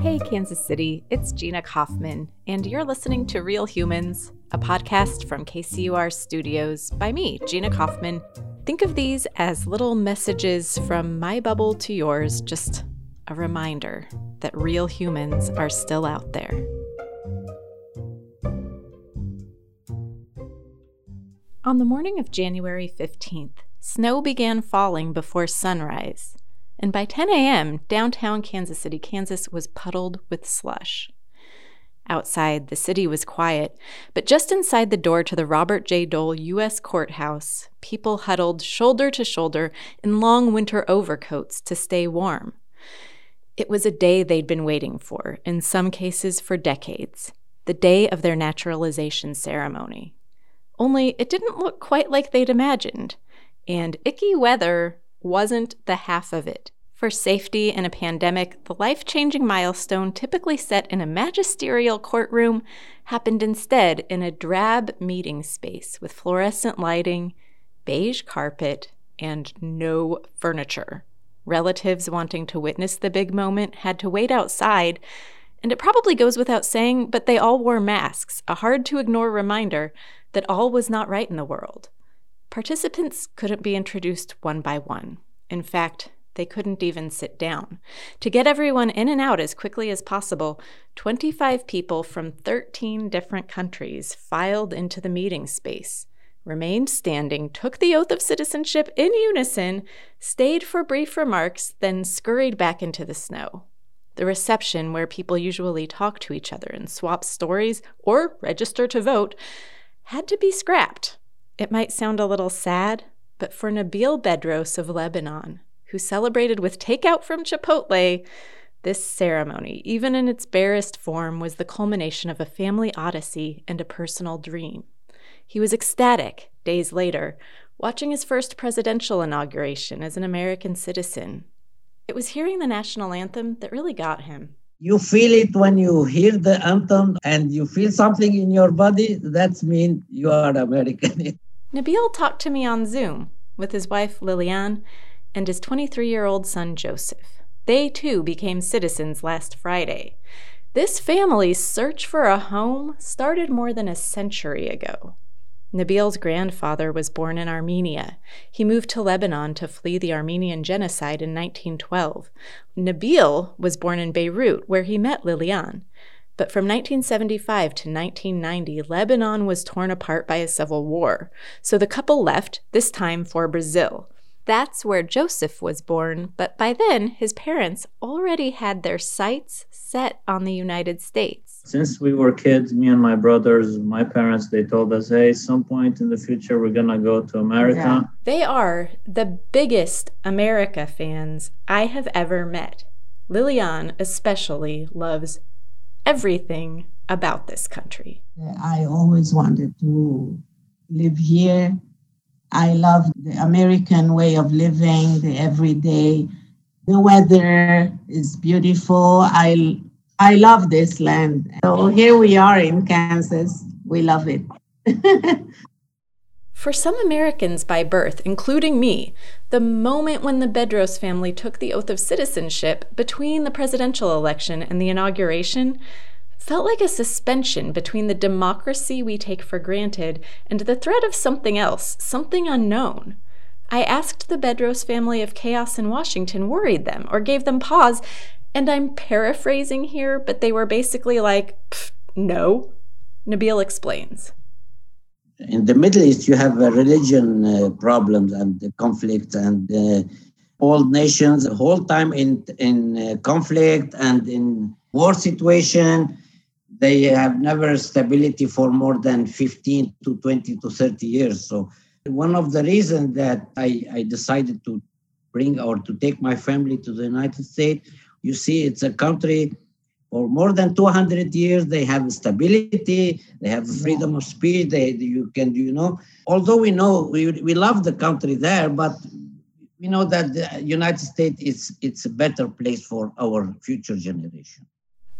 Hey, Kansas City, it's Gina Kaufmann, and you're listening to Real Humans, a podcast from KCUR Studios by me, Gina Kaufmann. Think of these as little messages from my bubble to yours, just a reminder that real humans are still out there. On the morning of January 15th, snow began falling before sunrise and by 10 a.m., downtown Kansas City, Kansas was puddled with slush. Outside, the city was quiet, but just inside the door to the Robert J. Dole U.S. Courthouse, people huddled shoulder to shoulder in long winter overcoats to stay warm. It was a day they'd been waiting for, in some cases for decades, the day of their naturalization ceremony. Only it didn't look quite like they'd imagined, and icky weather wasn't the half of it. For safety in a pandemic, the life changing milestone typically set in a magisterial courtroom happened instead in a drab meeting space with fluorescent lighting, beige carpet, and no furniture. Relatives wanting to witness the big moment had to wait outside, and it probably goes without saying, but they all wore masks, a hard to ignore reminder that all was not right in the world. Participants couldn't be introduced one by one. In fact, they couldn't even sit down. To get everyone in and out as quickly as possible, 25 people from 13 different countries filed into the meeting space, remained standing, took the oath of citizenship in unison, stayed for brief remarks, then scurried back into the snow. The reception, where people usually talk to each other and swap stories or register to vote, had to be scrapped it might sound a little sad, but for Nabil Bedros of Lebanon, who celebrated with takeout from Chipotle, this ceremony, even in its barest form, was the culmination of a family odyssey and a personal dream. He was ecstatic, days later, watching his first presidential inauguration as an American citizen. It was hearing the national anthem that really got him. You feel it when you hear the anthem and you feel something in your body, that means you are American. Nabil talked to me on Zoom with his wife Liliane and his 23 year old son Joseph. They too became citizens last Friday. This family's search for a home started more than a century ago. Nabil's grandfather was born in Armenia. He moved to Lebanon to flee the Armenian genocide in 1912. Nabil was born in Beirut, where he met Liliane. But from 1975 to 1990, Lebanon was torn apart by a civil war. So the couple left, this time for Brazil. That's where Joseph was born, but by then his parents already had their sights set on the United States. Since we were kids, me and my brothers, my parents, they told us, hey, some point in the future we're gonna go to America. Yeah. They are the biggest America fans I have ever met. Liliane especially loves everything about this country. I always wanted to live here. I love the American way of living, the everyday. The weather is beautiful. I I love this land. So here we are in Kansas. We love it. For some Americans by birth, including me, the moment when the Bedros family took the oath of citizenship between the presidential election and the inauguration felt like a suspension between the democracy we take for granted and the threat of something else, something unknown. I asked the Bedros family if chaos in Washington worried them or gave them pause, and I'm paraphrasing here, but they were basically like, no. Nabil explains in the Middle East, you have religion uh, problems and conflict, and uh, all nations the whole time in in uh, conflict and in war situation. They have never stability for more than 15 to 20 to 30 years. So one of the reasons that I, I decided to bring or to take my family to the United States, you see, it's a country for more than 200 years they have stability they have freedom of speech they you can you know. Although we know we, we love the country there but we know that the united states is it's a better place for our future generation.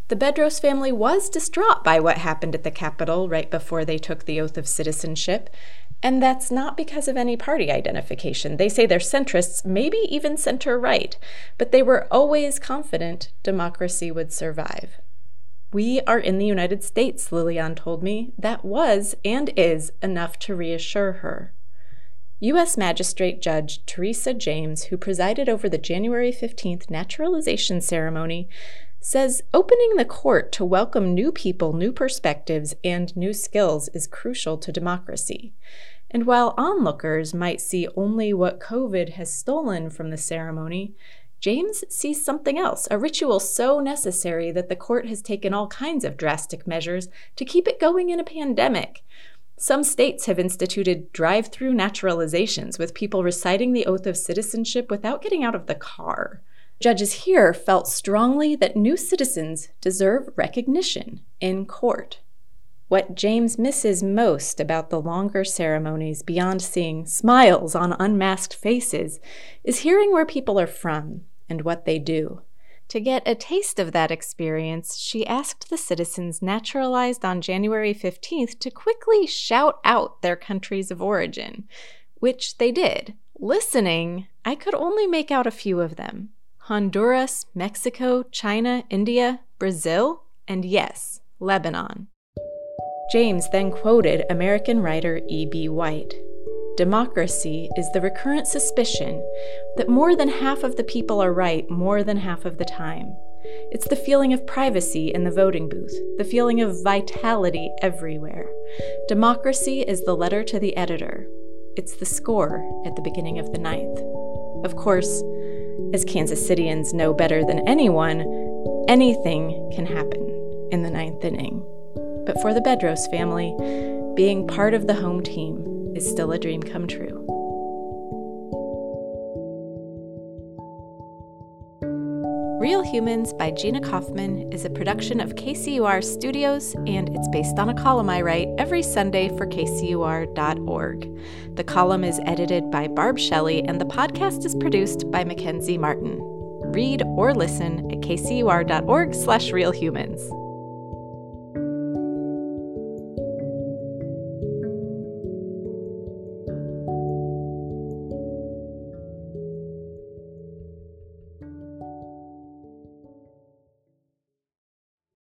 The Bedros family was distraught by what happened at the Capitol right before they took the oath of citizenship. And that's not because of any party identification. They say they're centrists, maybe even center right, but they were always confident democracy would survive. We are in the United States, Liliane told me. That was and is enough to reassure her. U.S. Magistrate Judge Teresa James, who presided over the January 15th naturalization ceremony, says opening the court to welcome new people, new perspectives, and new skills is crucial to democracy. And while onlookers might see only what COVID has stolen from the ceremony, James sees something else, a ritual so necessary that the court has taken all kinds of drastic measures to keep it going in a pandemic. Some states have instituted drive through naturalizations with people reciting the oath of citizenship without getting out of the car. Judges here felt strongly that new citizens deserve recognition in court. What James misses most about the longer ceremonies, beyond seeing smiles on unmasked faces, is hearing where people are from and what they do. To get a taste of that experience, she asked the citizens naturalized on January 15th to quickly shout out their countries of origin, which they did. Listening, I could only make out a few of them Honduras, Mexico, China, India, Brazil, and yes, Lebanon. James then quoted American writer E.B. White Democracy is the recurrent suspicion that more than half of the people are right more than half of the time. It's the feeling of privacy in the voting booth, the feeling of vitality everywhere. Democracy is the letter to the editor. It's the score at the beginning of the ninth. Of course, as Kansas Citians know better than anyone, anything can happen in the ninth inning. But for the Bedros family, being part of the home team is still a dream come true. Real Humans by Gina Kaufmann is a production of KCUR Studios, and it's based on a column I write every Sunday for KCUR.org. The column is edited by Barb Shelly, and the podcast is produced by Mackenzie Martin. Read or listen at kcur.org slash realhumans.